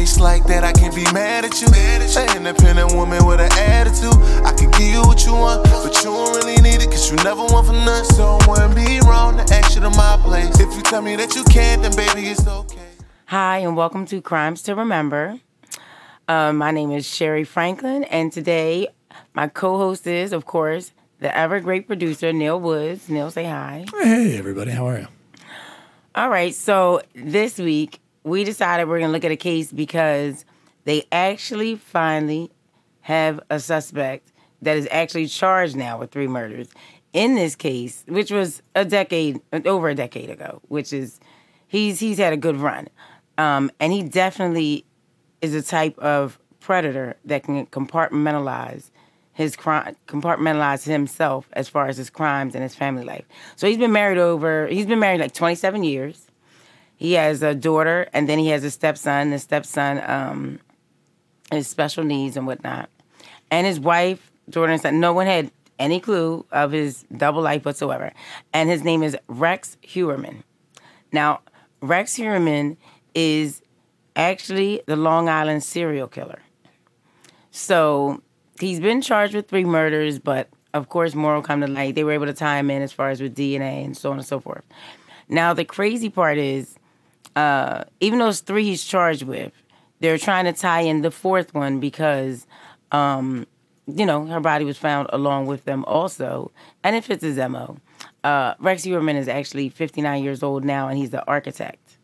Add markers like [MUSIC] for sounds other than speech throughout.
case like that, I can't be mad at you. An independent woman with an attitude. I can give you what you want, but you don't really need it, cause you never want for nothing. So it wouldn't be wrong to ask you to my place. If you tell me that you can't, then baby, it's okay. Hi, and welcome to Crimes to Remember. Uh, my name is Shari Franklin, and today my co host is, of course, the ever great producer, Neil Woods. Neil, say hi. Hey, everybody, how are you? All right, so this week we decided we're going to look at a case because they actually finally have a suspect that is actually charged now with three murders. In this case, which was a decade, over a decade ago, which is he's he's had a good run. Um, and he definitely is a type of predator that can compartmentalize his crime, compartmentalize himself as far as his crimes and his family life. So he's been married over, he's been married like 27 years. He has a daughter, and then he has a stepson. The stepson um, special needs and whatnot. And his wife, Jordan, said no one had any clue of his double life whatsoever. And his name is Rex Heuermann. Now, Rex Heuermann is actually the Long Island serial killer. So he's been charged with three murders, but of course, more will come to light. They were able to tie him in as far as with DNA and so on and so forth. Now, the crazy part is, uh, even those three he's charged with, they're trying to tie in the fourth one because, um, you know, her body was found along with them also, and it fits his MO. Uh, Rex Heuermann is actually 59 years old now, and he's the architect.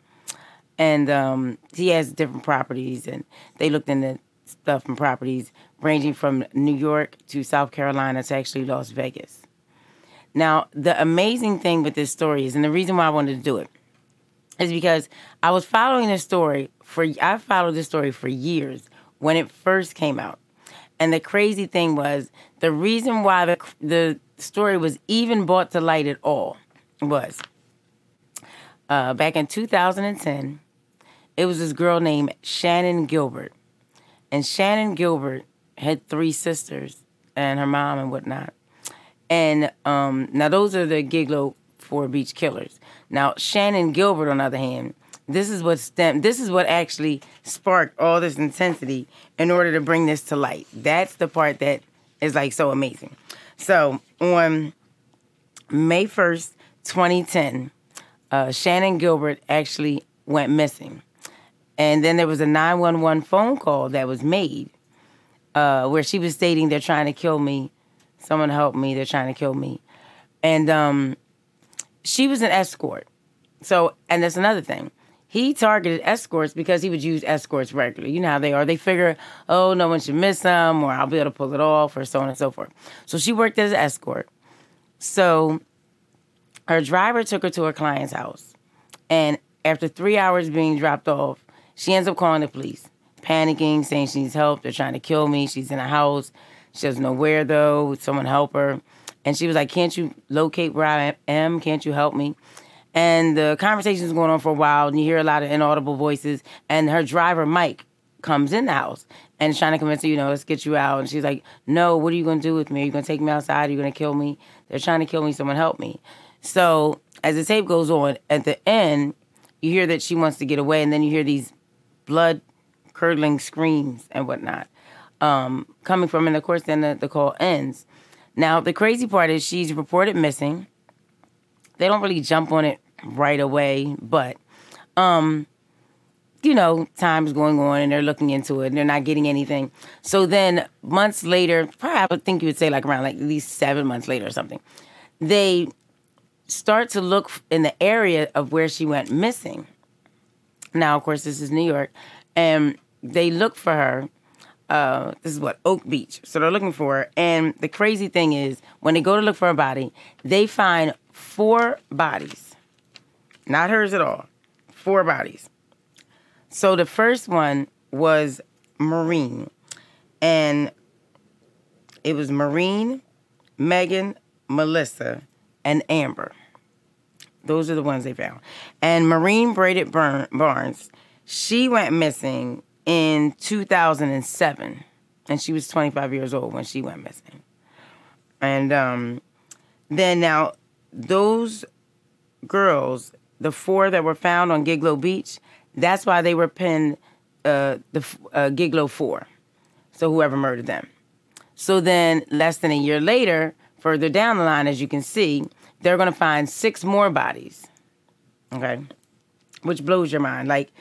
And um, he has different properties, and they looked into stuff and properties ranging from New York to South Carolina to actually Las Vegas. Now, the amazing thing with this story is, and the reason why I wanted to do it, is because I was following this story for I followed this story for years when it first came out. And the crazy thing was the reason why the the story was even brought to light at all was uh, back in 2010. It was this girl named Shannan Gilbert, and Shannan Gilbert had three sisters and her mom and whatnot. And um, now those are the Gilgo Four Beach Killers. Now Shannan Gilbert, on the other hand, this is what stem. This is what actually sparked all this intensity in order to bring this to light. That's the part that is like so amazing. So on May first, 2010, uh, Shannan Gilbert actually went missing, and then there was a 911 phone call that was made uh, where she was stating they're trying to kill me. Someone help me. They're trying to kill me, and um, she was an escort. So, and that's another thing. He targeted escorts because he would use escorts regularly. You know how they are. They figure, oh, no one should miss them, or I'll be able to pull it off, or so on and so forth. So she worked as an escort. So her driver took her to her client's house. And after three hours being dropped off, she ends up calling the police, panicking, saying she needs help. They're trying to kill me. She's in a house. She doesn't know where, though. Someone help her? And she was like, Can't you locate where I am? Can't you help me? And the conversation's going on for a while, and you hear a lot of inaudible voices. And her driver, Mike, comes in the house and is trying to convince her, you know, let's get you out. And she's like, No, what are you going to do with me? Are you going to take me outside? Are you going to kill me? They're trying to kill me. Someone help me. So as the tape goes on, at the end, you hear that she wants to get away, and then you hear these blood curdling screams and whatnot um, coming from, and of course, then the, the call ends. Now, the crazy part is she's reported missing. They don't really jump on it right away, but um, you know, time's going on and they're looking into it and they're not getting anything. So then months later, probably I would think you would say like around like at least seven months later or something, they start to look in the area of where she went missing. Now, of course, this is New York, and they look for her. Uh, this is what Oak Beach. So they're looking for her, and the crazy thing is, when they go to look for a body, they find four bodies, not hers at all, four bodies. So the first one was Maureen, and it was Maureen, Megan, Melissa, and Amber. Those are the ones they found. And Maureen Brainard-Barnes, she went missing in 2007. And she was 25 years old when she went missing. And um, then now, those girls, the four that were found on Gilgo Beach, that's why they were pinned uh, the uh, Gilgo Four, so whoever murdered them. So then, less than a year later, further down the line, as you can see, they're going to find six more bodies. Okay, which blows your mind. Like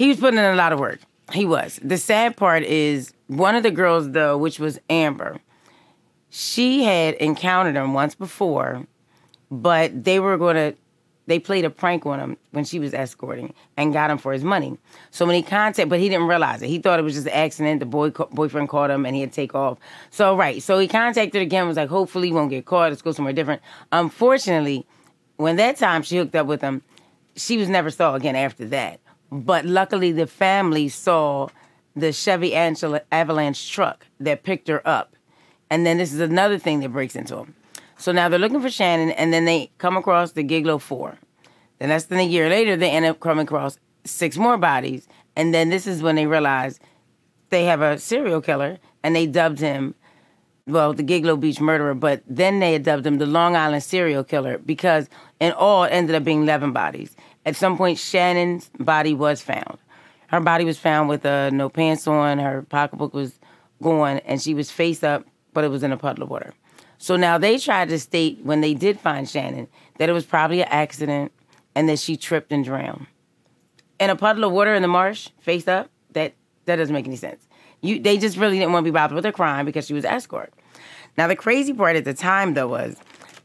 he was putting in a lot of work. He was. The sad part is one of the girls, though, which was Amber. She had encountered him once before, but they were going to they played a prank on him when she was escorting and got him for his money. So when he contacted, but he didn't realize it. He thought it was just an accident. The boy boyfriend caught him and he had to take off. So right, so he contacted again. Was like, hopefully he won't get caught. Let's go somewhere different. Unfortunately, when that time she hooked up with him, she was never saw again after that. But luckily, the family saw the Chevy Avalanche truck that picked her up. And then this is another thing that breaks into them. So now they're looking for Shannan, and then they come across the Gilgo Four. Then less than a year later, they end up coming across six more bodies, and then this is when they realize they have a serial killer, and they dubbed him, well, the Gilgo Beach murderer, but then they dubbed him the Long Island serial killer because in all it ended up being 11 bodies. At some point, Shannan's body was found. Her body was found with uh, no pants on, her pocketbook was gone, and she was face up, but it was in a puddle of water. So now they tried to state when they did find Shannan that it was probably an accident and that she tripped and drowned. In a puddle of water in the marsh, face up, that that doesn't make any sense. You they just really didn't want to be bothered with her crime because she was escort. Now the crazy part at the time though was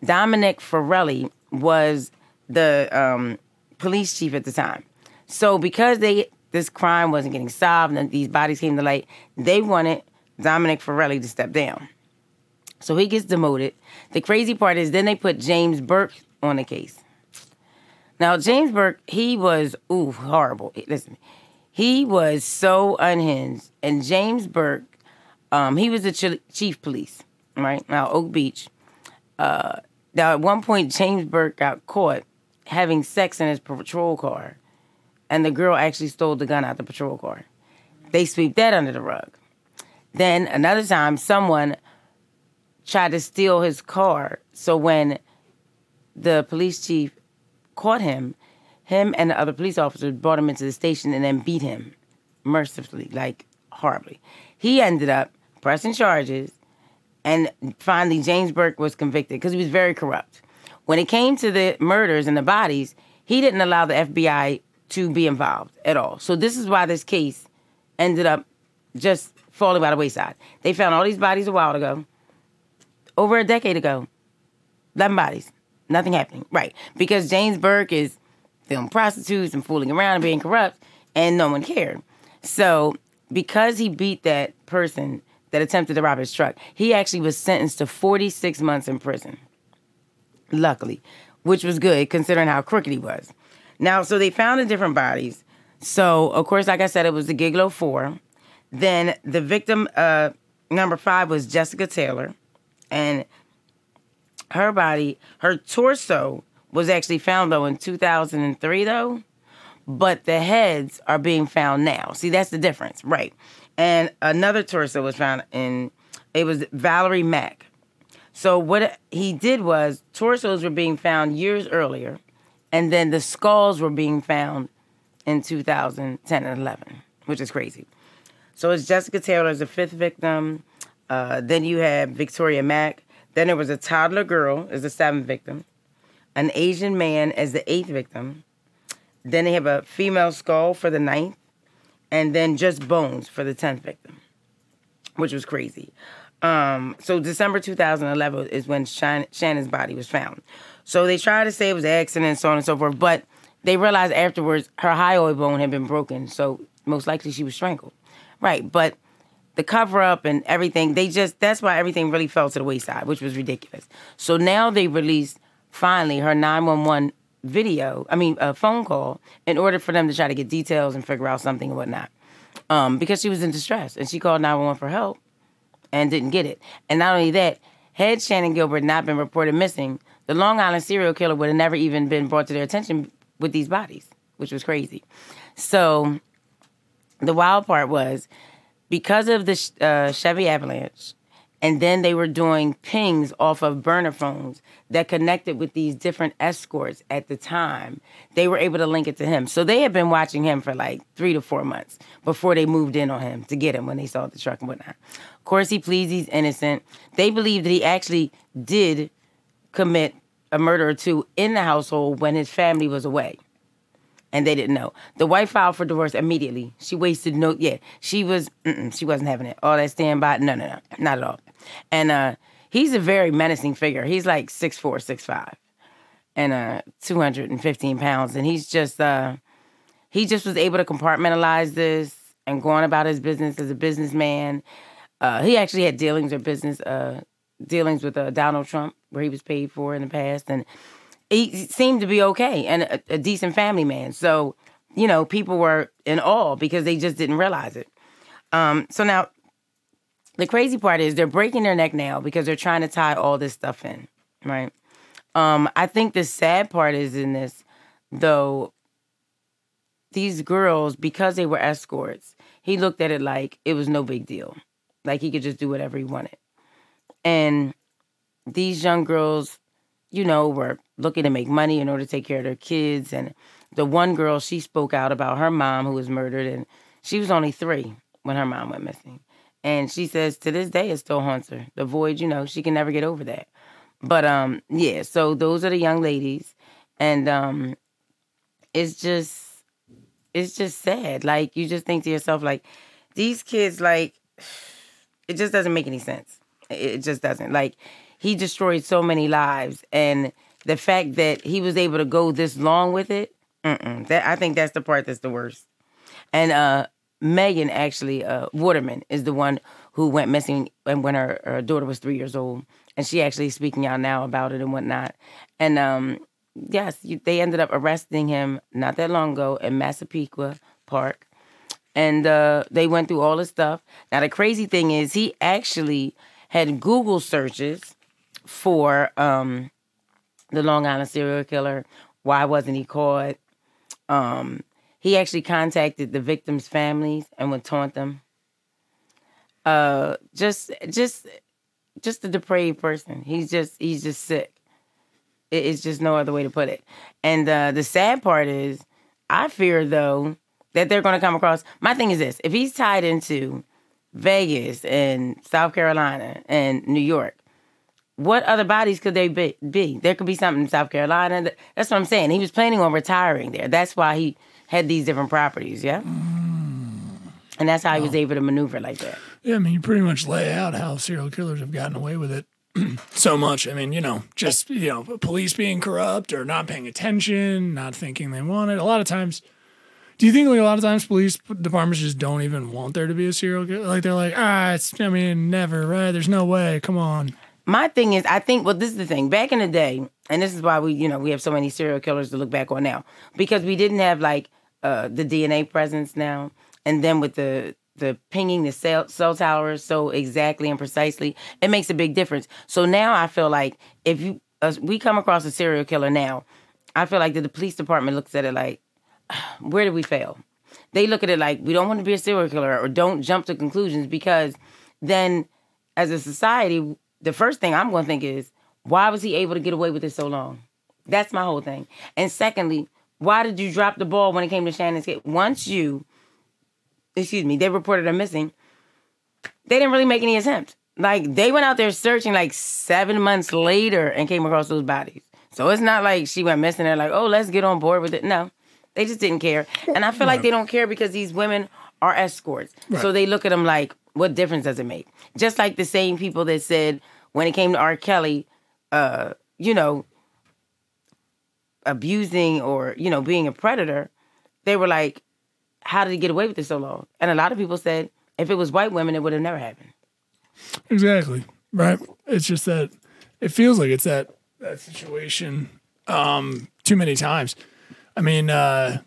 Dominic Forelli was the um, police chief at the time. So because they this crime wasn't getting solved and these bodies came to light, they wanted Dominic Ferrelli to step down. So he gets demoted. The crazy part is then they put James Burke on the case. Now, James Burke, he was, ooh, horrible. Listen, he was so unhinged. And James Burke, um, he was the chief police, right? Now, Oak Beach. Uh, now, at one point, James Burke got caught having sex in his patrol car, and the girl actually stole the gun out the patrol car. They sweep that under the rug. Then another time, someone tried to steal his car. So when the police chief caught him, him and the other police officers brought him into the station and then beat him mercifully, like horribly. He ended up pressing charges, and finally James Burke was convicted because he was very corrupt. When it came to the murders and the bodies, he didn't allow the FBI to be involved at all. So this is why this case ended up just falling by the wayside. They found all these bodies a while ago over a decade ago. 11 bodies. Nothing happening. Right. Because James Burke is filming prostitutes and fooling around and being corrupt, and no one cared. So, because he beat that person that attempted to rob his truck, he actually was sentenced to 46 months in prison. Luckily, which was good considering how crooked he was. Now, so they found the different bodies. So, of course, like I said, it was the Gilgo Four. Then the victim uh, number five was Jessica Taylor and her body, her torso was actually found though in 2003 though, but the heads are being found now. See, that's the difference, right? And another torso was found in it was Valerie Mack. So what he did was torsos were being found years earlier, and then the skulls were being found in 2010 and 11, which is crazy. So it's Jessica Taylor as the fifth victim. Uh, then you have Victoria Mack. Then there was a toddler girl as the seventh victim, an Asian man as the eighth victim. Then they have a female skull for the ninth, and then just bones for the tenth victim, which was crazy. Um, so December 2011 is when Shannan's body was found. So they tried to say it was an accident, so on and so forth, but they realized afterwards her hyoid bone had been broken, so most likely she was strangled. Right, but the cover up and everything, they just that's why everything really fell to the wayside, which was ridiculous. So now they released finally her 911 video, I mean a phone call, in order for them to try to get details and figure out something and whatnot. Um, because she was in distress and she called 911 for help and didn't get it. And not only that, had Shannan Gilbert not been reported missing, the Long Island serial killer would have never even been brought to their attention with these bodies, which was crazy. So the wild part was because of the uh, Chevy Avalanche And then they were doing pings off of burner phones that connected with these different escorts at the time. They were able to link it to him. So they had been watching him for like three to four months before they moved in on him to get him when they saw the truck and whatnot. Of course, he pleads he's innocent. They believe that he actually did commit a murder or two in the household when his family was away and they didn't know. The wife filed for divorce immediately. She wasted no, yeah, she was, she wasn't having it. All that standby, no, no, no, not at all. And uh, he's a very menacing figure. He's like six four, six five, and uh, 215 pounds. And he's just, uh, he just was able to compartmentalize this and go on about his business as a businessman. Uh, he actually had dealings or business uh, dealings with uh, Donald Trump, where he was paid for in the past, and he seemed to be okay and a, a, decent family man. So, you know, people were in awe because they just didn't realize it. Um, so now, the crazy part is they're breaking their neck now because they're trying to tie all this stuff in, right? Um, I think the sad part is in this, though, these girls, because they were escorts, he looked at it like it was no big deal. Like he could just do whatever he wanted. And these young girls you know, were looking to make money in order to take care of their kids. And the one girl, she spoke out about her mom who was murdered, and she was only three when her mom went missing. And she says to this day it still haunts her. The void, you know, she can never get over that. But um, yeah, so those are the young ladies. And um it's just it's just sad. Like you just think to yourself, like, these kids, like, it just doesn't make any sense. It just doesn't. Like, he destroyed so many lives, and the fact that he was able to go this long with it, that I think that's the part that's the worst. And uh, Megan actually, uh, Waterman is the one who went missing and when her, her daughter was three years old, and she actually speaking out now about it and whatnot. And um, yes, you, they ended up arresting him not that long ago in Massapequa Park, and uh, they went through all the stuff. Now the crazy thing is, he actually had Google searches for um, the Long Island serial killer. Why wasn't he caught? Um, he actually contacted the victims' families and would taunt them. Uh, just, just, just a depraved person. He's just, he's just sick. It's just no other way to put it. And uh, the sad part is, I fear though that they're going to come across. My thing is this: if he's tied into Vegas and South Carolina and New York, what other bodies could they be? be? There could be something in South Carolina. That's what I'm saying. He was planning on retiring there. That's why he had these different properties. Yeah. Mm. And that's how he was able to maneuver like that. Yeah, I mean, you pretty much lay out how serial killers have gotten away with it [CLEARS THROAT] so much. I mean, you know, just, you know, police being corrupt or not paying attention, not thinking they want it. A lot of times, do you think like a lot of times police departments just don't even want there to be a serial killer? Like they're like, ah, it's, I mean, never, right? There's no way. Come on my thing is, I think, well, this is the thing. Back in the day, and this is why we, you know, we have so many serial killers to look back on now, because we didn't have like uh, the DNA presence now, and then with the the pinging the cell, cell towers so exactly and precisely, it makes a big difference. So now I feel like if you uh, we come across a serial killer now, I feel like the, the police department looks at it like, [SIGHS] where did we fail? They look at it like we don't want to be a serial killer or don't jump to conclusions because then as a society the first thing I'm going to think is, why was he able to get away with it so long? That's my whole thing. And secondly, why did you drop the ball when it came to Shannan's case? Once you, excuse me, they reported her missing, they didn't really make any attempt. Like they went out there searching like seven months later and came across those bodies. So it's not like she went missing. They're like, oh, let's get on board with it. No, they just didn't care. And I feel like they don't care because these women are escorts. Right. So they look at them like, what difference does it make? Just like the same people that said, when it came to R. Kelly, uh, you know, abusing or, you know, being a predator, they were like, how did he get away with it so long? And a lot of people said, if it was white women, it would have never happened. Exactly. Right. It's just that it feels like it's that that situation um too many times. I mean, uh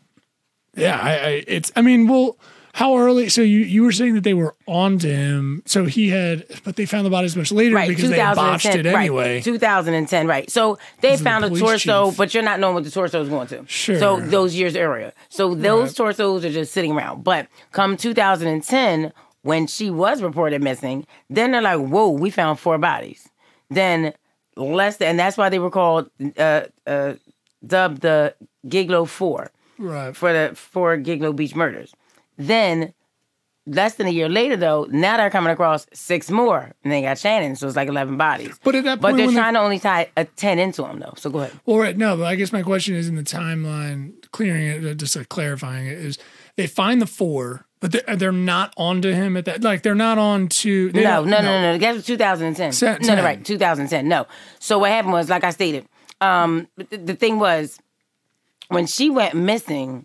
yeah, I, I it's I mean, well how early? So you, you were saying that they were on to him. So he had, but they found the bodies much later right, because they botched it anyway. Right, 2010, right. So they found the a torso, chief. but you're not knowing what the torso is going to. Sure. So those years earlier. So those right. torsos are just sitting around. But come 2010, when she was reported missing, then they're like, whoa, we found four bodies. Then less than, and that's why they were called, uh, uh, dubbed the Gilgo Four Right. for the four Gilgo Beach murders. Then less than a year later, though, now they're coming across six more, and they got Shannan, so it's like eleven bodies. But at that But they're when they- trying to only tie a ten into them, though. So go ahead. Well, right. No, but I guess my question is in the timeline, clearing it, uh, just like clarifying it, is they find the four, but they're, they're not on to him at that. Like they're not on to. No, no, no, no, no. That was 2010. Se- No, no, right. 2010. No. So what happened was, like I stated, um, the, the thing was, when she went missing,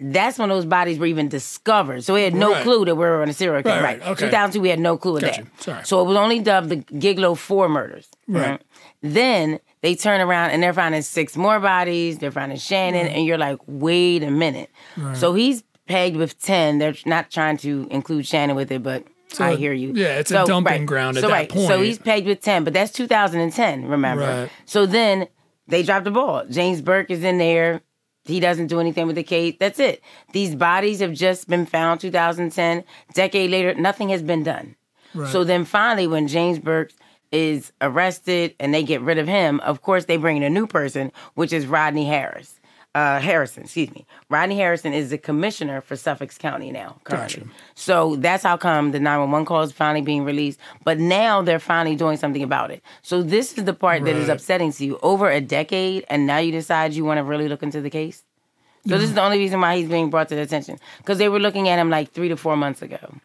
that's when those bodies were even discovered. So we had no Right. clue that we were on a serial killer. Right, right, okay. 2002, we had no clue of Gotcha. that. Sorry. So it was only dubbed the Gilgo 4 murders. Right. Then they turn around and they're finding six more bodies. They're finding Shannan, and you're like, wait a minute. So he's pegged with 10. They're not trying to include Shannan with it, but I hear you. yeah, it's a dumping ground at so, that right. So he's pegged with 10, but that's 2010, remember? Right. So then they dropped the ball. James Burke is in there. He doesn't do anything with the case. That's it. These bodies have just been found 2010. Decade later, nothing has been done. Right. So then finally, when James Burke is arrested and they get rid of him, of course they bring in a new person, which is Rodney Harris. Uh, Harrison, excuse me. Rodney Harrison is the commissioner for Suffolk County now, currently. Gotcha. So that's how come the 911 call is finally being released. But now they're finally doing something about it. So this is the part that is upsetting to you. Over a decade, and now you decide you want to really look into the case? So this is the only reason why he's being brought to the attention. Because they were looking at him like three to four months ago.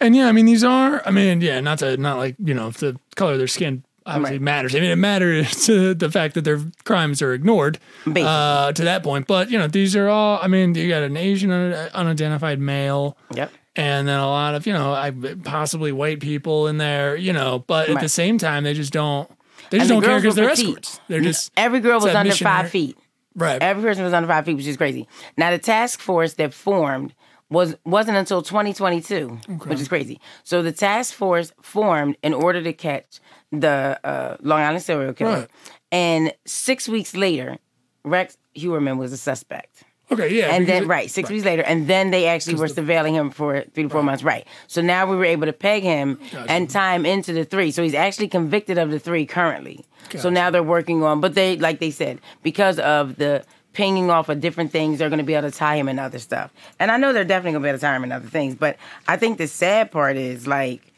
And yeah, I mean, these are, I mean, yeah, not to, not like, you know, if the color of their skin obviously Right. matters. I mean, it matters [LAUGHS] to the fact that their crimes are ignored uh, to that point. But, you know, these are all, I mean, you got an Asian un- unidentified male. Yep. And then a lot of, you know, I, possibly white people in there, you know, but at the same time, they just don't, they just And don't care because they're petite. escorts. They're just, Every girl was under five feet. right. Every person was under five feet, which is crazy. Now the task force that formed was wasn't until 2022, which is crazy. So the task force formed in order to catch the uh, Long Island serial killer, Right. and six weeks later, Rex Heuermann was a suspect. okay, yeah. And then, it- right, six weeks later, and then they actually were surveilling him for three to four months. Right. So now we were able to peg him and tie him into the three. So he's actually convicted of the three currently. So now they're working on, but they, like they said, because of the pinging off of different things, they're going to be able to tie him in other stuff. And I know they're definitely going to be able to tie him in other things. But I think the sad part is like,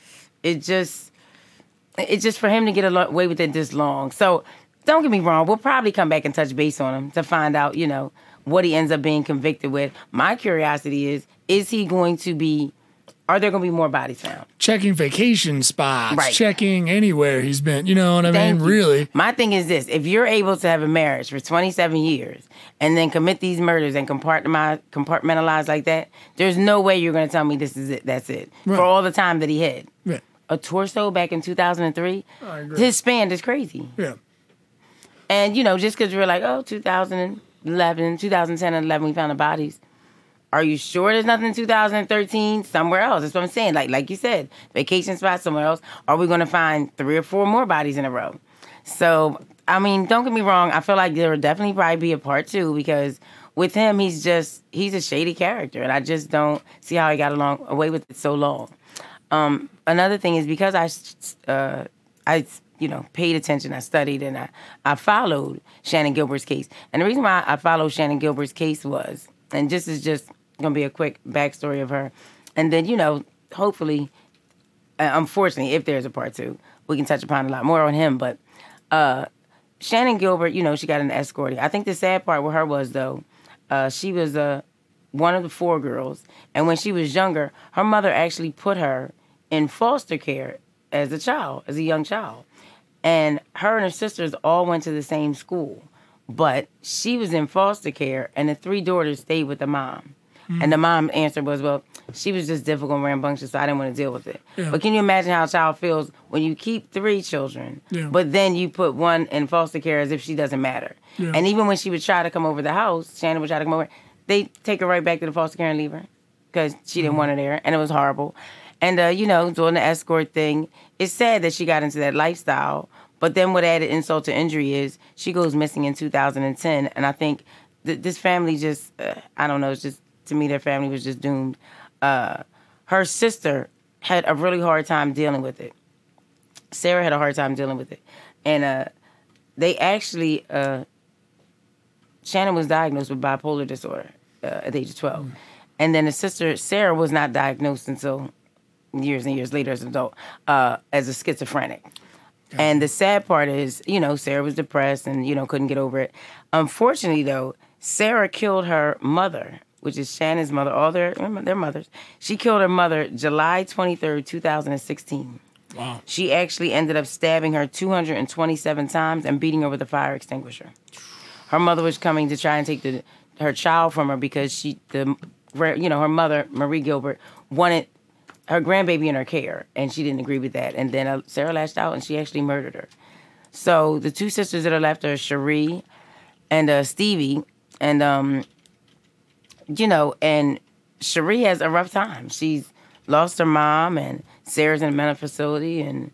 it just, it's just for him to get away with it this long. So don't get me wrong, we'll probably come back and touch base on him to find out, you know, what he ends up being convicted with. My curiosity is, is he going to be, are there going to be more bodies found? checking vacation spots, Right. checking anywhere he's been, you know what I Thank mean? you. Really. My thing is this: if you're able to have a marriage for 27 years and then commit these murders and compartmentalize, like that, there's no way you're going to tell me this is it. That's it Right. for all the time that he had. Yeah. A torso back in 2003. I. His span is crazy. Yeah. And you know, just because we're like, oh, 2011, 2010 and 11, we found the bodies. Are you sure there's nothing in 2013 somewhere else? That's what I'm saying. Like, like you said, vacation spot somewhere else. Are we going to find three or four more bodies in a row? So, I mean, don't get me wrong. I feel like there will definitely probably be a part two because with him, he's just he's a shady character, and I just don't see how he got along away with it so long. Um, another thing is because I, uh, I, you know, paid attention, I studied, and I, I followed Shannan Gilbert's case. And the reason why I followed Shannan Gilbert's case was, and this is just gonna be a quick backstory of her, and then you know, hopefully, uh, unfortunately, if there's a part two, we can touch upon a lot more on him. But uh, Shannan Gilbert, you know, she got an escort. I think the sad part with her was though, uh, she was uh, one of the four girls, and when she was younger, her mother actually put her in foster care as a child, as a young child, and her and her sisters all went to the same school, but she was in foster care, and the three daughters stayed with the mom. And the mom answer was, "Well, she was just difficult and rambunctious, so I didn't want to deal with it." Yeah. But can you imagine how a child feels when you keep three children, Yeah. but then you put one in foster care as if she doesn't matter? Yeah. And even when she would try to come over the house, Shannan would try to come over, they take her right back to the foster care and leave her because she Mm-hmm. didn't want her there, and it was horrible. And uh, you know, doing the escort thing, it's sad that she got into that lifestyle. But then what added insult to injury is she goes missing in 2010, and I think th- this family just, uh, I don't know, it's just to me their family was just doomed. Uh, her sister had a really hard time dealing with it. Sarra had a hard time dealing with it, and uh, they actually uh, Shannan was diagnosed with bipolar disorder uh, at the age of 12. And then the sister, Sarra, was not diagnosed until years and years later as an adult uh, as a schizophrenic. And the sad part is, you know, Sarra was depressed and, you know, couldn't get over it. Unfortunately, though, Sarra killed her mother, which is Shannan's mother, all their, their mothers. She killed her mother July 23rd, 2016. Wow. She actually ended up stabbing her 227 times and beating her with a fire extinguisher. Her mother was coming to try and take the, her child from her because she, the, you know, her mother Mari Gilbert wanted her grandbaby in her care, and she didn't agree with that. And then uh, Sarra lashed out, and she actually murdered her. So the two sisters that are left are Sherre and uh, Stevie, and um, you know, and Sherre has a rough time. She's lost her mom, and Sarra's in a mental facility, and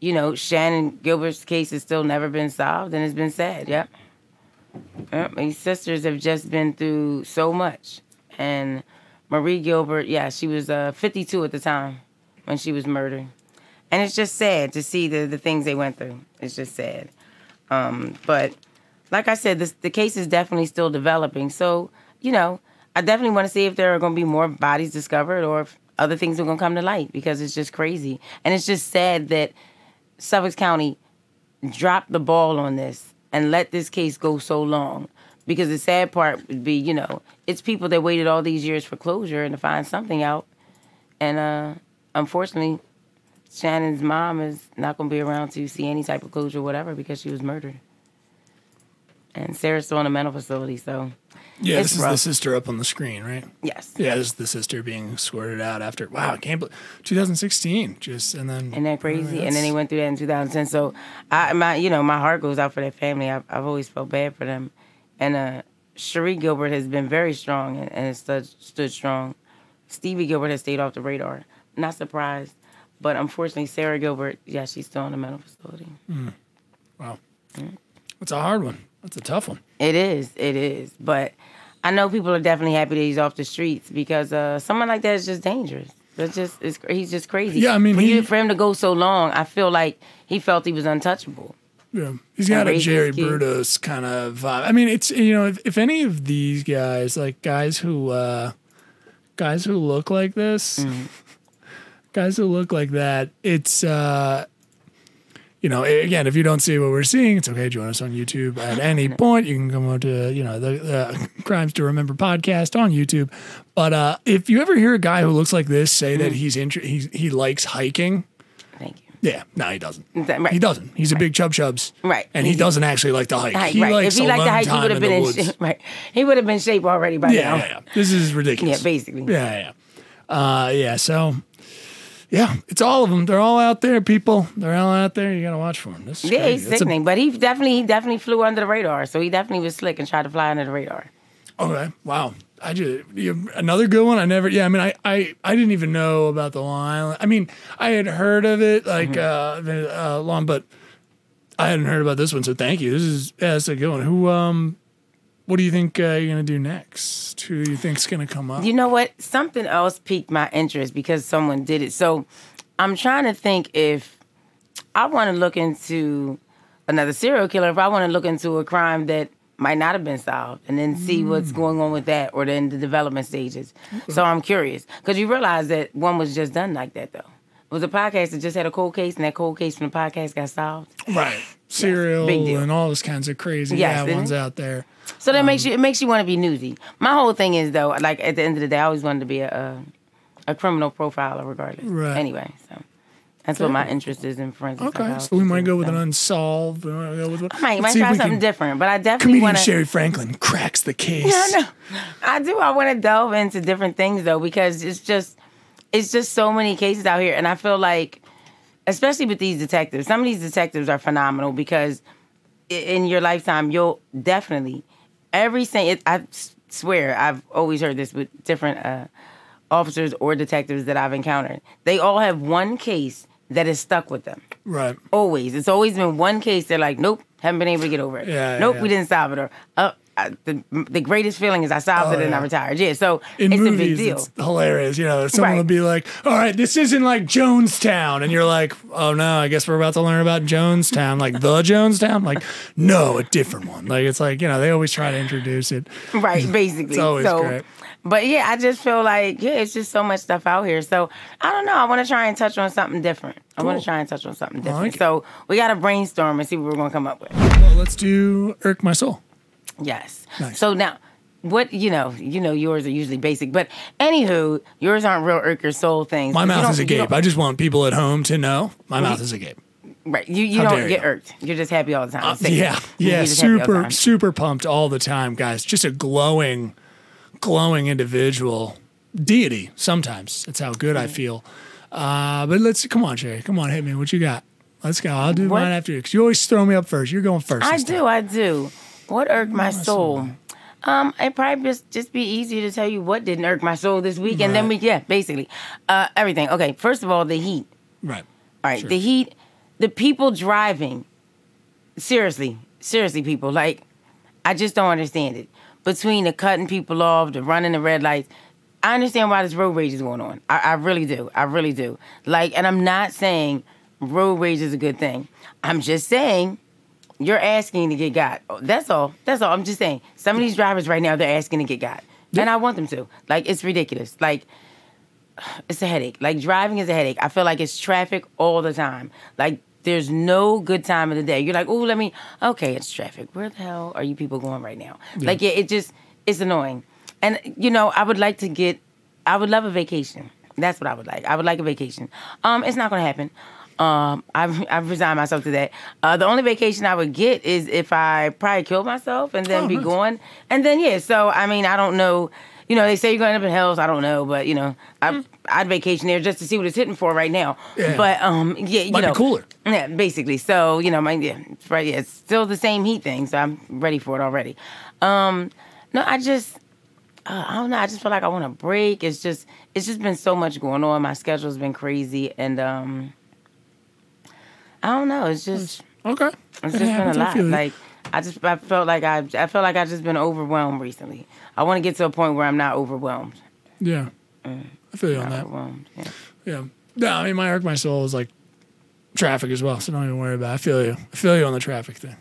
you know, Shannan Gilbert's case has still never been solved, and it's been sad. Yep. Yep. These sisters have just been through so much, and Mari Gilbert, yeah, she was uh, 52 at the time when she was murdered, and it's just sad to see the the things they went through. It's just sad. Um, but like I said, this, the case is definitely still developing. So you know, I definitely want to see if there are going to be more bodies discovered or if other things are going to come to light because it's just crazy. And it's just sad that Suffolk County dropped the ball on this and let this case go so long. Because the sad part would be, you know, it's people that waited all these years for closure and to find something out. And uh, unfortunately, Shannan's mom is not going to be around to see any type of closure, or whatever, because she was murdered. And Sarra's still in a mental facility, so Yeah, this is rough. the sister up on the screen, right? yes. Yeah, this is the sister being squirted out after. Wow, I can't believe 2016. Just and then. Isn't that crazy? and then they went through that in 2010. So I, my, you know, my heart goes out for that family. I've, I've always felt bad for them. And uh, Sherre Gilbert has been very strong and, and has stood, stood strong. Stevie Gilbert has stayed off the radar. Not surprised, but unfortunately, Sarra Gilbert, yeah, she's still in a mental facility. Wow, it's a hard one. That's a tough one. It is, it is. But I know people are definitely happy that he's off the streets because uh, someone like that is just dangerous. That's just, it's, he's just crazy. Yeah, I mean, he- for him to go so long, I feel like he felt he was untouchable. Yeah, he's got a Jerry. Brutus kind of vibe. I mean, it's you know, if, if any of these guys, like guys who, uh guys who look like this, Mm-hmm. guys who look like that, it's uh you know, again, if you don't see what we're seeing, it's okay. Join us on YouTube at [LAUGHS] any point. You can come on to, you know, the, the [LAUGHS] Crimes to Remember podcast on YouTube. But uh, if you ever hear a guy who looks like this say Mm-hmm. that he's inter- he's, he likes hiking. Yeah, no, he doesn't. Right. He doesn't. He's a big chub chubs. Right. And he doesn't actually like to hike. Right, he right. likes if he liked to hike, he would have in been in woods. shape. [LAUGHS] Right, he would have been in shape already by Yeah, now. yeah, yeah. This is ridiculous. Yeah, basically. Yeah, yeah. Uh, yeah, so, yeah, it's all of them. They're all out there, people. They're all out there. You got to watch for them. This is Yeah, crazy. he's That's a- sickening, but he definitely, he definitely flew under the radar. So he definitely was slick and tried to fly under the radar. Okay. Wow. I just you, another good one. I never. Yeah. I mean, I, I I didn't even know about the Long Island. I mean, I had heard of it like uh, the, uh, long, but I hadn't heard about this one. So thank you. This is yeah, that's a good one. Who um, what do you think uh, you're gonna do next? Who do you think's gonna come up? You know what? Something else piqued my interest because someone did it. So I'm trying to think if I want to look into another serial killer, if I want to look into a crime that might not have been solved and then see what's mm. going on with that or then the development stages. So I'm curious because you realize that one was just done like that though. It was a podcast that just had a cold case and that cold case from the podcast got solved. right. Serial deal. and all those kinds of crazy Yes, isn't ones it? out there. So that makes um, you it makes you want to be newsy. My whole thing is though, like at the end of the day, I always wanted to be a a, a criminal profiler, regardless. Right. Anyway, so that's what my interest is in forensic. Okay, so we might go with so. an unsolved. We might go with I might, might try something can- different, but I definitely want to. Shari Franklin cracks the [LAUGHS] case. No, no, I do. I want to delve into different things though, because it's just it's just so many cases out here, and I feel like, especially with these detectives, some of these detectives are phenomenal because in your lifetime you'll definitely every single. I swear I've always heard this with different uh, officers or detectives that I've encountered. They all have one case that is stuck with them. Right. Always, it's always been one case. They're like, nope, haven't been able to get over it. Yeah, nope, yeah. we didn't solve it. Or uh, I, the the greatest feeling is I solved Oh, it and I yeah. retired. Yeah, so in it's movies, a big deal. it's hilarious. You know, someone Right. will be like, "All right, this isn't like Jonestown," and you're like, "Oh no, I guess we're about to learn about Jonestown, like the Jonestown." Like, no, a different one. Like it's like you know they always try to introduce it. Right, basically. It's always so, great. But yeah, I just feel like yeah, it's just so much stuff out here. So I don't know. I want to try and touch on something different. I want to try and touch on something different. like it. so we got to brainstorm and see what we're going to come up with. Well, let's do irk my soul. Yes. Nice. So now, what you know, you know, yours are usually basic, but anywho, yours aren't real irk your soul things. My you mouth don't- is you agape. don't- I just want people at home to know my mouth is agape. Right. You you How don't get you. irked. You're just happy all the time. Uh, Say. Yeah, You're yeah, just happy all the super, time. super pumped all the time, guys. Just a glowing, glowing individual deity. Sometimes that's how good I feel. Uh, but let's come on, Shari. Come on, hit me. What you got? Let's go. I'll do What? mine after you because you always throw me up first. You're going first. I this time. do, I do. What irked my soul? Um, it probably just just be easy to tell you what didn't irk my soul this week, and then we yeah, basically, uh, everything. Okay, first of all, the heat. Right. All right, Sure. the heat, the people driving. Seriously, seriously, people. Like, I just don't understand it. Between the cutting people off, the running the red lights, I understand why this road rage is going on. I, I really do. I really do. Like, and I'm not saying road rage is a good thing. I'm just saying you're asking to get got. That's all. That's all. I'm just saying. Some of these drivers right now, they're asking to get got. And I want them to. Like, it's ridiculous. Like, [SIGHS] it's a headache. Like driving is a headache. I feel like it's traffic all the time. Like there's no good time of the day. You're like, oh, let me. Okay, it's traffic. Where the hell are you people going right now? Like yeah, it just it's annoying. And you know, I would like to get. I would love a vacation. That's what I would like. I would like a vacation. Um, it's not gonna happen. Um, [LAUGHS] I've I've resigned myself to that. Uh, the only vacation I would get is if I probably kill myself and then Oh, be nice. gone. And then yeah, so I mean, I don't know. You know, they say you're going up in hell's. I don't know, but you know, I I'd vacation there just to see what it's hitting for right now. Yeah. But um, yeah, you Might be know, cooler. Yeah, basically. So you know, my yeah, it's right. Yeah, it's still the same heat thing, so I'm ready for it already. Um, no, I just. Uh, I don't know. I just feel like I want a break. It's just, it's just been so much going on. My schedule's been crazy, and um, I don't know. It's just, Okay. it's It just been a. Lot. Like I just I felt like I I felt like I've just been overwhelmed recently. I want to get to a point where I'm not overwhelmed. yeah. I feel you on that. overwhelmed. Yeah. Yeah. No, I mean, my irk my soul is like traffic as well, so don't even worry about it. I feel you. I feel you on the traffic thing.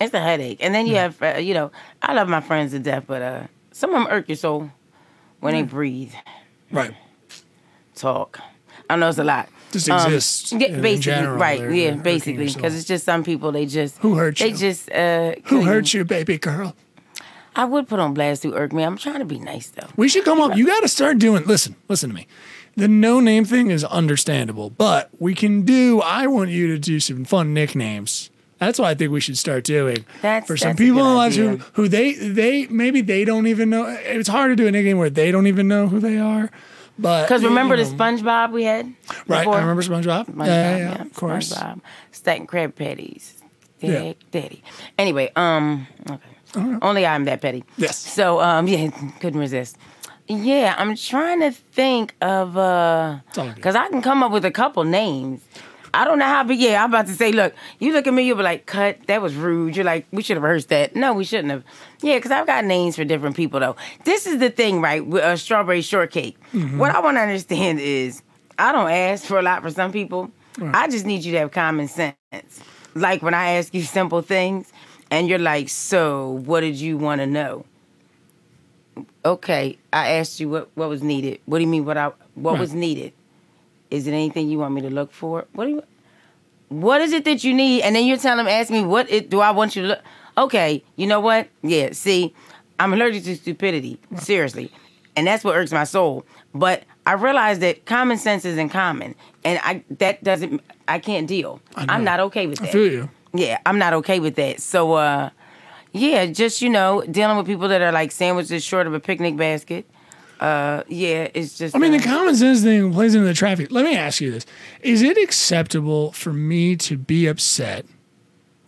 It's a headache. And then you have uh, you know, I love my friends to death, but uh some of them irk your soul when they breathe, Right. talk. I know it's a lot. Just Um, exists yeah, in basically, general, right? Yeah, basically, because it's just some people they just Who hurt you. they just uh Who hurt you, baby girl? I would put on blast who irk me. I'm trying to be nice though. We should come up. You got to start doing. Listen, listen to me. The no name thing is understandable, but we can do. I want you to do some fun nicknames. That's what I think we should start doing That's- for some that's people in lives who who they they maybe they don't even know. It's hard to do a nickname where they don't even know who they are. But Because remember you the SpongeBob we had? right? before? I remember SpongeBob. SpongeBob, yeah, yeah, yeah, of course. SpongeBob. Stack crab patties. Yeah. Daddy. Anyway, um, okay. Only I'm that petty. Yes. So, um, [LAUGHS] yeah, couldn't resist. Yeah, I'm trying to think of uh, because I can come up with a couple names. I don't know how, but yeah, I'm about to say, look, you look at me, you'll be like, cut, that was rude. You're like, we should have rehearsed that. No, we shouldn't have. Yeah, because I've got names for different people, though. This is the thing, right, with uh, strawberry shortcake. Mm-hmm. What I want to understand is I don't ask for a lot for some people. I just need you to have common sense. Like when I ask you simple things and you're like, so what did you want to know? Okay, I asked you what, what was needed. What do you mean what I what Right. was needed? Is it anything you want me to look for? What do you what is it that you need? And then you're telling them, ask me, what it, do I want you to look? Okay, you know what? Yeah, see, I'm allergic to stupidity, seriously. And that's what irks my soul. But I realize that common sense isn't common. And I that doesn't, I can't deal. I I'm not okay with I that. feel you. Yeah, I'm not okay with that. So, uh, yeah, just, you know, dealing with people that are like sandwiches short of a picnic basket. Uh, yeah, it's just. I mean, uh, the common sense thing plays into the traffic. Let me ask you this: Is it acceptable for me to be upset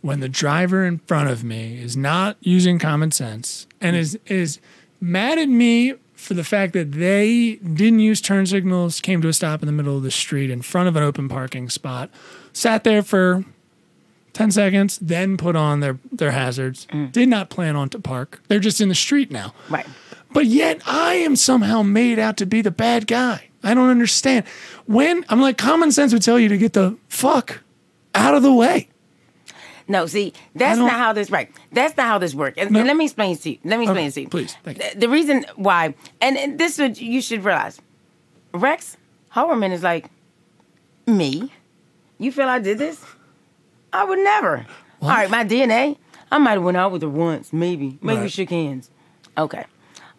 when the driver in front of me is not using common sense and is is mad at me for the fact that they didn't use turn signals, came to a stop in the middle of the street in front of an open parking spot, sat there for 10 seconds, then put on their, their hazards. Did not plan on to park. They're just in the street now. Right. But yet I am somehow made out to be the bad guy. I don't understand. When I'm like, common sense would tell you to get the fuck out of the way. No, see, that's don't- how this right. That's not how this works. And, No. and let me explain to you. Let me explain Okay, to you. please, thank you. The, the reason why, and, and this would you should realize, Rex Howerman is like me. You feel I did this? I would never. All right, my DNA. I might have went out with her once, maybe. Maybe Right. shook hands. Okay,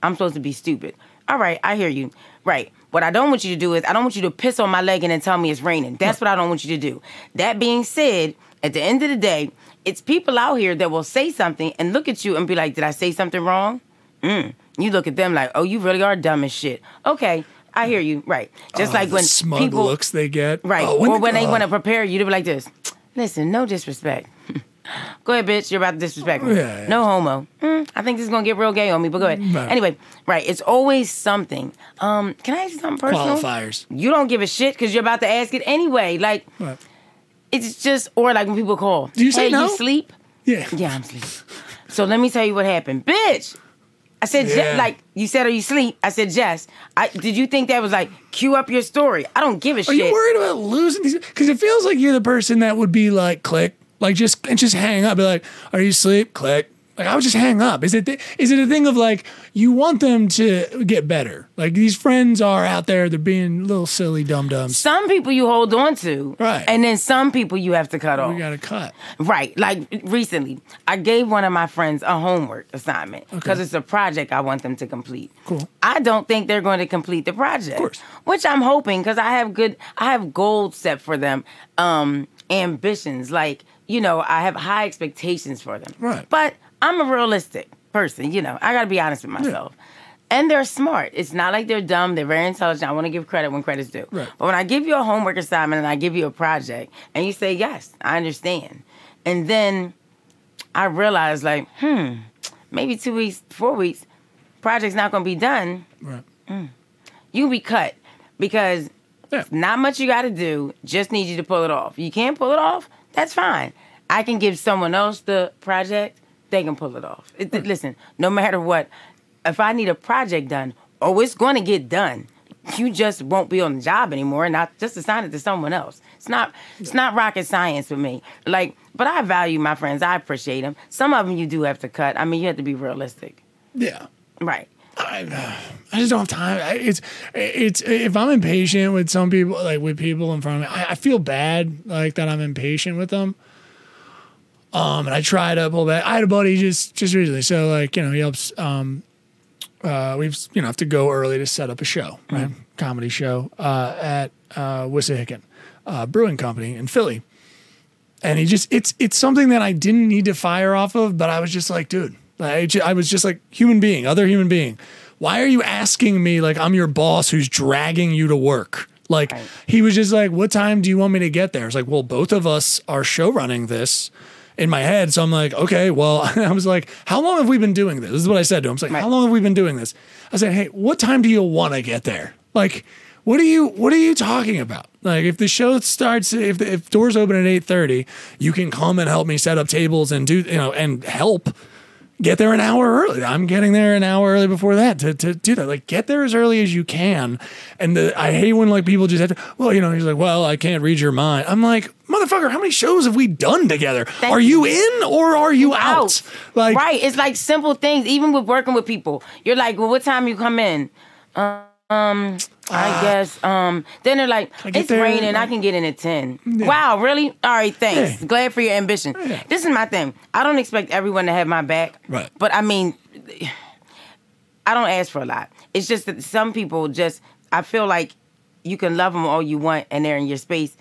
I'm supposed to be stupid. All right, I hear you. Right. What I don't want you to do is I don't want you to piss on my leg and then tell me it's raining. That's what I don't want you to do. That being said, at the end of the day, it's people out here that will say something and look at you and be like, "Did I say something wrong?" Mm. You look at them like, "Oh, you really are dumb as shit." Okay, I hear you. Right. Just Oh, like when smug people looks they get. Right. Oh, or the- when they oh. want to prepare you to be like this. Listen, no disrespect. Go ahead, bitch. You're about to disrespect me. Yeah, yeah. No homo. Mm, I think this is gonna get real gay on me, but go ahead. Right. Anyway, right. It's always something. Um, can I ask you something personal? Qualifiers. You don't give a shit because you're about to ask it anyway. Like Right. it's just or like when people call. Do you say hey, no? you sleep? Yeah. Yeah, I'm sleeping. So let me tell you what happened, bitch. I said, Je- like you said, are you sleep? I said, yes. I did you think that was like cue up your story? I don't give a Are shit. Are you worried about losing these? Because it feels like you're the person that would be like, click, like just and just hang up. Be like, are you asleep? Click. Like I would just hang up. Is it th- is it a thing of like you want them to get better? Like these friends are out there, they're being little silly dum dums. some people you hold on to, Right. And then some people you have to cut off, We got to cut. right? Like recently, I gave one of my friends a homework assignment because it's a project I want them to complete. Cool. I don't think they're going to complete the project, course. which I'm hoping because I have good, I have goals set for them, um, ambitions. Like you know, I have high expectations for them. Right. But I'm a realistic person. You know, I got to be honest with myself. And they're smart. It's not like they're dumb. They're very intelligent. I want to give credit when credit's due. Right. But when I give you a homework assignment and I give you a project and you say, yes, I understand. And then I realize, like, hmm, maybe two weeks, four weeks, project's not going to be done. Right. You be cut because Yeah. not much you got to do. Just need you to pull it off. You can't pull it off. That's fine. I can give someone else the project. They can pull it off. It, Listen, no matter what, if I need a project done, oh, it's going to get done. You just won't be on the job anymore, and I just assign it to someone else. It's not. It's not rocket science for me. Like, but I value my friends. I appreciate them. Some of them you do have to cut. I mean, you have to be realistic, Yeah. right? I, I just don't have time. It's it's if I'm impatient with some people, like with people in front of me, I, I feel bad like that I'm impatient with them. Um, and I try to pull back. I had a buddy just just recently, so like you know he helps. Um, uh, we've you know have to go early to set up a show, right? Comedy show uh, at uh, Wissahickon uh, Brewing Company in Philly, and he just it's it's something that I didn't need to fire off of, but I was just like, dude, I, I was just like human being, other human being. Why are you asking me like I'm your boss who's dragging you to work? Like Right. he was just like, what time do you want me to get there? It's like, well, both of us are show running this in my head. So I'm like, okay, well, [LAUGHS] I was like, how long have we been doing this? This is what I said to him. I was like, Right. how long have we been doing this? I said, hey, what time do you want to get there? Like, what are you what are you talking about? Like if the show starts if the, if doors open at 8:30, you can come and help me set up tables and do, you know, and help get there an hour early. I'm getting there an hour early before that to, to do that. Like get there as early as you can. And the, I hate when like people just have to, well, you know, he's like, well, I can't read your mind. I'm like, motherfucker, how many shows have we done together? are you in or are you out? Like, right. It's like simple things. Even with working with people, you're like, well, what time you come in? Um, I guess. Um, then they're like, Ah. it's there, raining. I can get in at ten. Wow, really? All right, thanks. Yeah. Glad for your ambition. This is my thing. I don't expect everyone to have my back. Right. But I mean, I don't ask for a lot. It's just that some people just. I feel like you can love them all you want, and they're in your space.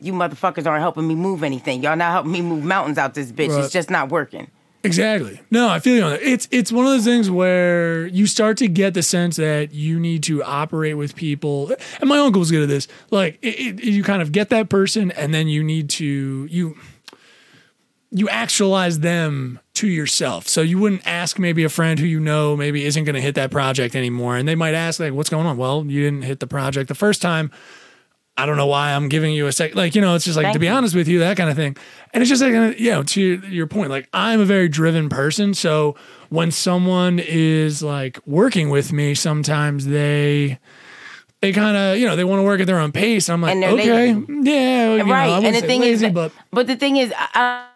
You motherfuckers aren't helping me move anything. Y'all not helping me move mountains out this bitch. Right. It's just not working. Exactly. No, I feel you on that. It's it's one of those things where you start to get the sense that you need to operate with people. And my uncle's good at this. Like it, it, you kind of get that person, and then you need to you you actualize them to yourself. So you wouldn't ask maybe a friend who you know maybe isn't going to hit that project anymore, and they might ask like, "What's going on?" Well, you didn't hit the project the first time. I don't know why I'm giving you a sec. Like, you know, it's just like, Thank to be you. honest with you, that kind of thing. And it's just like, uh, you know, to your, your point, like, I'm a very driven person. So when someone is like working with me, sometimes they, they kind of, you know, they want to work at their own pace. I'm like, okay, lazy. yeah, know, right. I and the thing lazy, is, but but the thing is, I,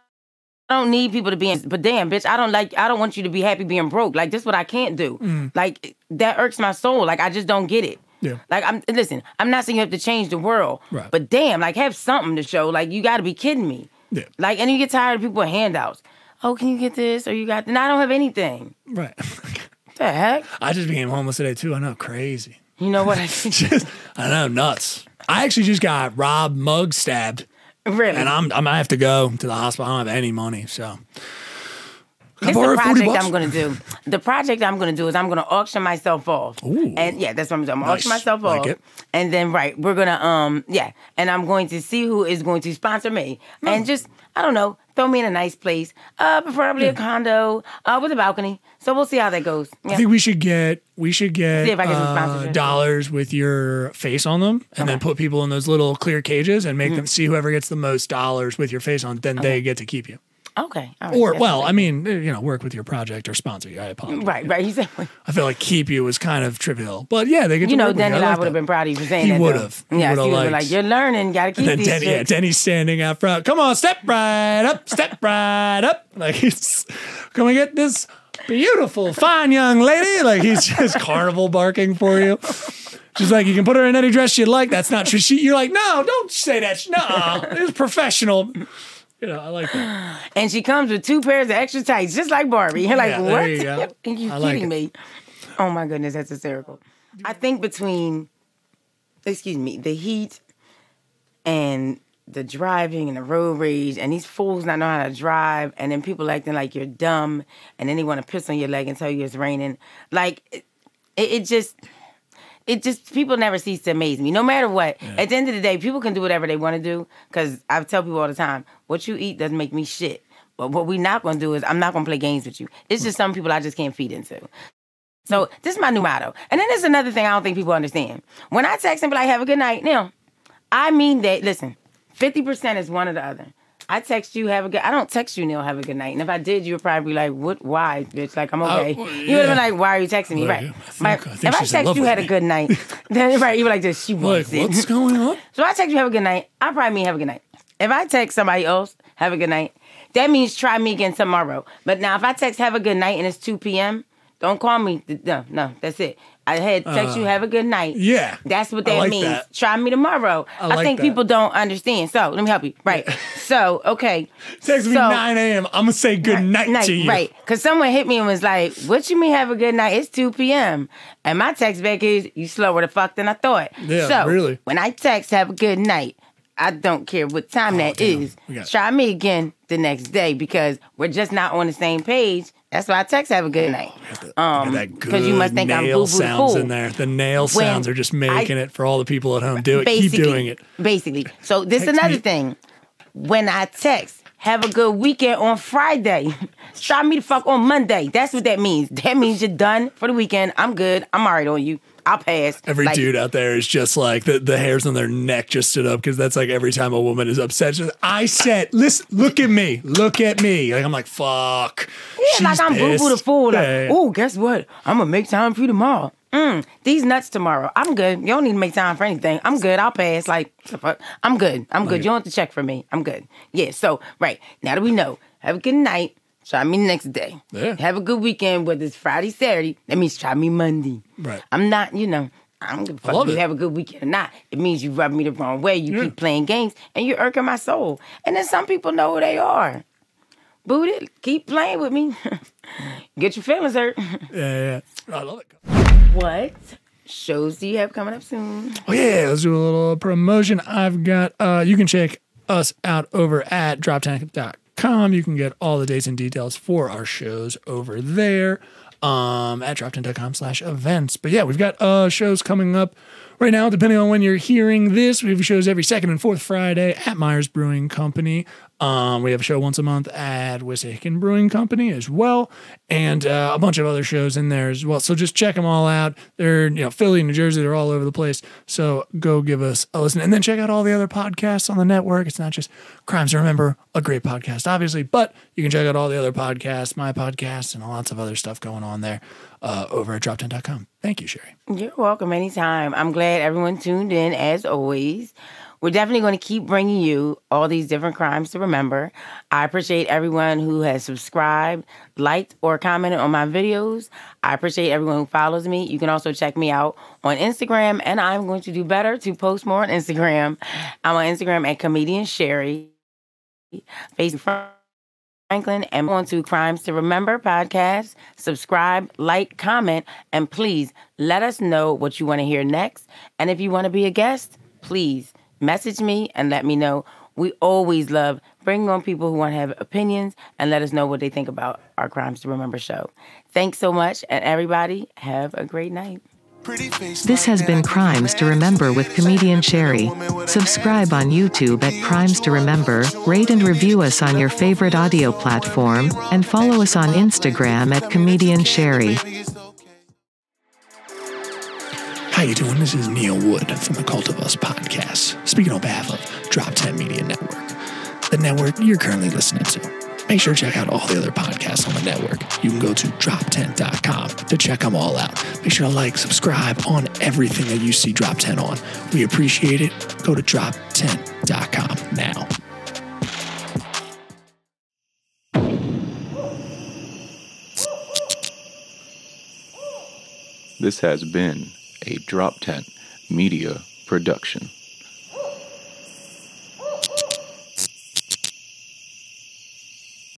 I don't need people to be. In, but damn, bitch, I don't like. I don't want you to be happy being broke. Like this, what I can't do. Mm. Like that irks my soul. Like I just don't get it. Yeah. Like I'm listen. I'm not saying you have to change the world. Right. But damn, like have something to show. Like you got to be kidding me. Yeah. Like and you get tired of people with handouts. Oh, can you get this? Or you got? And I don't have anything. right. The heck? I just became homeless today too. I know, crazy. You know what? I [LAUGHS] Just, I know, nuts. I actually just got robbed, mug stabbed, really. and I'm I might have to go to the hospital. I don't have any money, so. This is the project? I'm gonna do. The project I'm gonna do is I'm gonna auction myself off. Ooh. And yeah, that's what I'm doing. I'm gonna auction Nice. myself Like off. it. And then right, we're gonna um yeah, and I'm going to see who is going to sponsor me. And just I don't know, throw me in a nice place. Uh preferably a condo, uh with a balcony. So we'll see how that goes. I think we should get we should get See if I get uh, dollars with your face on them, and then put people in those little clear cages and Mm-hmm. make them see whoever gets the most dollars with your face on. Then they get to keep you. Okay. All right. Or That's well, I mean, you know, work with your project or sponsor you. I apologize. Right, right. [LAUGHS] Said, I feel like keep you was kind of trivial, but yeah, they get you know, Denny you. and I would have been proud of you for saying He would've. He Yeah, he would have like, "You're learning, gotta keep And then these Denny, yeah. Denny's standing out front. Come on, step right up, step [LAUGHS] right up. Like he's, come and get this beautiful, fine young lady. Like he's just [LAUGHS] carnival barking for you. She's like, you can put her in any dress you like. That's not true. She, you're like, no, don't say that. No, it's professional. You know, I like that. [SIGHS] And she comes with two pairs of extra tights, just like Barbie. You're like, Yeah, there what? you. [LAUGHS] Are you I kidding it. me? Oh my goodness, that's hysterical. I think between, excuse me, the heat and the driving and the road rage and these fools not know how to drive and then people acting like you're dumb and then they want to piss on your leg and tell you it's raining. Like, it, it just, it just people never cease to amaze me. No matter what, at the end of the day, people can do whatever they want to do. Because I tell people all the time, what you eat doesn't make me shit. But what we not gonna do is I'm not gonna play games with you. It's just some people I just can't feed into. So this is my new motto. And then there's another thing I don't think people understand. When I text and be like, "Have a good night," now, I mean that. Listen, fifty percent is one or the other. I text you, have a good. I don't text you, Neil, have a good night. And if I did, you would probably be like, "What? Why, bitch? Like I'm oh, okay." well, You would have been like, "Why are you texting me?" Like, right? My- I if I text you, had a good night, [LAUGHS] then right, you were like, "This she Like, wants it." what's going on? [LAUGHS] So I text you have a good night. I probably mean have a good night. If I text somebody else have a good night, that means try me again tomorrow. But now if I text have a good night and it's two p.m., don't call me. No, no, that's it. I had text you have a good night. Uh, Yeah. That's what I that like means. that. Try me tomorrow. I, like think that. people don't understand. So let me help you. Right. so okay. Text me 9 a.m. I'm gonna say good night, to you. Right. Because someone hit me and was like, What you mean have a good night? It's 2 p.m. And my text back is, You slower the fuck than I thought. Yeah, so, really. When I text have a good night, I don't care what time that Oh, damn. is. Try me again the next day because we're just not on the same page. That's why I text have a good night. Um, Got that 'cause you must think I'm the sounds fool. in there. The nail When sounds are just making I- it for all the people at home. Do it. Keep doing it. Basically. So this is another me. thing. When I text, have a good weekend on Friday. [LAUGHS] Try me to fuck on Monday. That's what that means. That means you're done for the weekend. I'm good. I'm alright on you. I'll pass. Every Like, dude out there is just like the, the hairs on their neck just stood up because that's like every time a woman is upset. Just, I said, listen, look at me, look at me. Like I'm like, fuck. Yeah, like I'm boo boo the fool. Like, Yeah, oh, guess what? I'm gonna make time for you tomorrow. Mm, these nuts tomorrow. I'm good. You don't need to make time for anything. I'm good. I'll pass. Like, what the fuck? I'm good. I'm good. You don't have to check for me. I'm good. Yeah. So right now that we know, have a good night. Try me next day. Yeah. Have a good weekend. Whether it's Friday, Saturday, that means try me Monday. Right. I'm not. You know. I don't give a fuck if you have a good weekend or not. It means you rub me the wrong way. You keep playing games and you're irking my soul. And then some people know who they are. Boot it. Keep playing with me. [LAUGHS] Get your feelings hurt. [LAUGHS] Yeah, yeah. I love it. what shows do you have coming up soon? Oh yeah, let's do a little promotion. I've got uh you can check us out over at droptent.com. You can get all the dates and details for our shows over there. Um at droptent.com slash events. But yeah, we've got uh shows coming up right now, depending on when you're hearing this, we have shows every second and fourth Friday at Myers Brewing Company. Um, we have a show once a month at Wissahickon Brewing Company as well, and uh, a bunch of other shows in there as well. So just check them all out. They're you know Philly, New Jersey, they're all over the place. So go give us a listen, and then check out all the other podcasts on the network. It's not just Crimes to Remember, a great podcast, obviously, but you can check out all the other podcasts, my podcast, and lots of other stuff going on there uh, over at droptent.com. Thank you, Shari. You're welcome anytime. I'm glad everyone tuned in as always. We're definitely going to keep bringing you all these different crimes to remember. I appreciate everyone who has subscribed, liked, or commented on my videos. I appreciate everyone who follows me. You can also check me out on Instagram, and I'm going to do better to post more on Instagram. I'm on Instagram at comedian Shari, Facebook Franklin, and on to Crimes to Remember podcast. Subscribe, like, comment, and please let us know what you want to hear next. And if you want to be a guest, please message me and let me know. We always love bringing on people who want to have opinions and let us know what they think about our Crimes to Remember show. Thanks so much, and everybody have a great night. This has been Crimes to Remember with comedian Shari. Subscribe on YouTube at Crimes to Remember, rate and review us on your favorite audio platform, and follow us on Instagram at comedian Shari. How you doing? This is Neil Wood from the Cult of Us podcast, speaking on behalf of DropTent Media Network, the network you're currently listening to. Make sure to check out all the other podcasts on the network. You can go to droptent.com to check them all out. Make sure to like, subscribe on everything that you see DropTent on. We appreciate it. Go to droptent.com now. This has been a Drop Tent Media Production.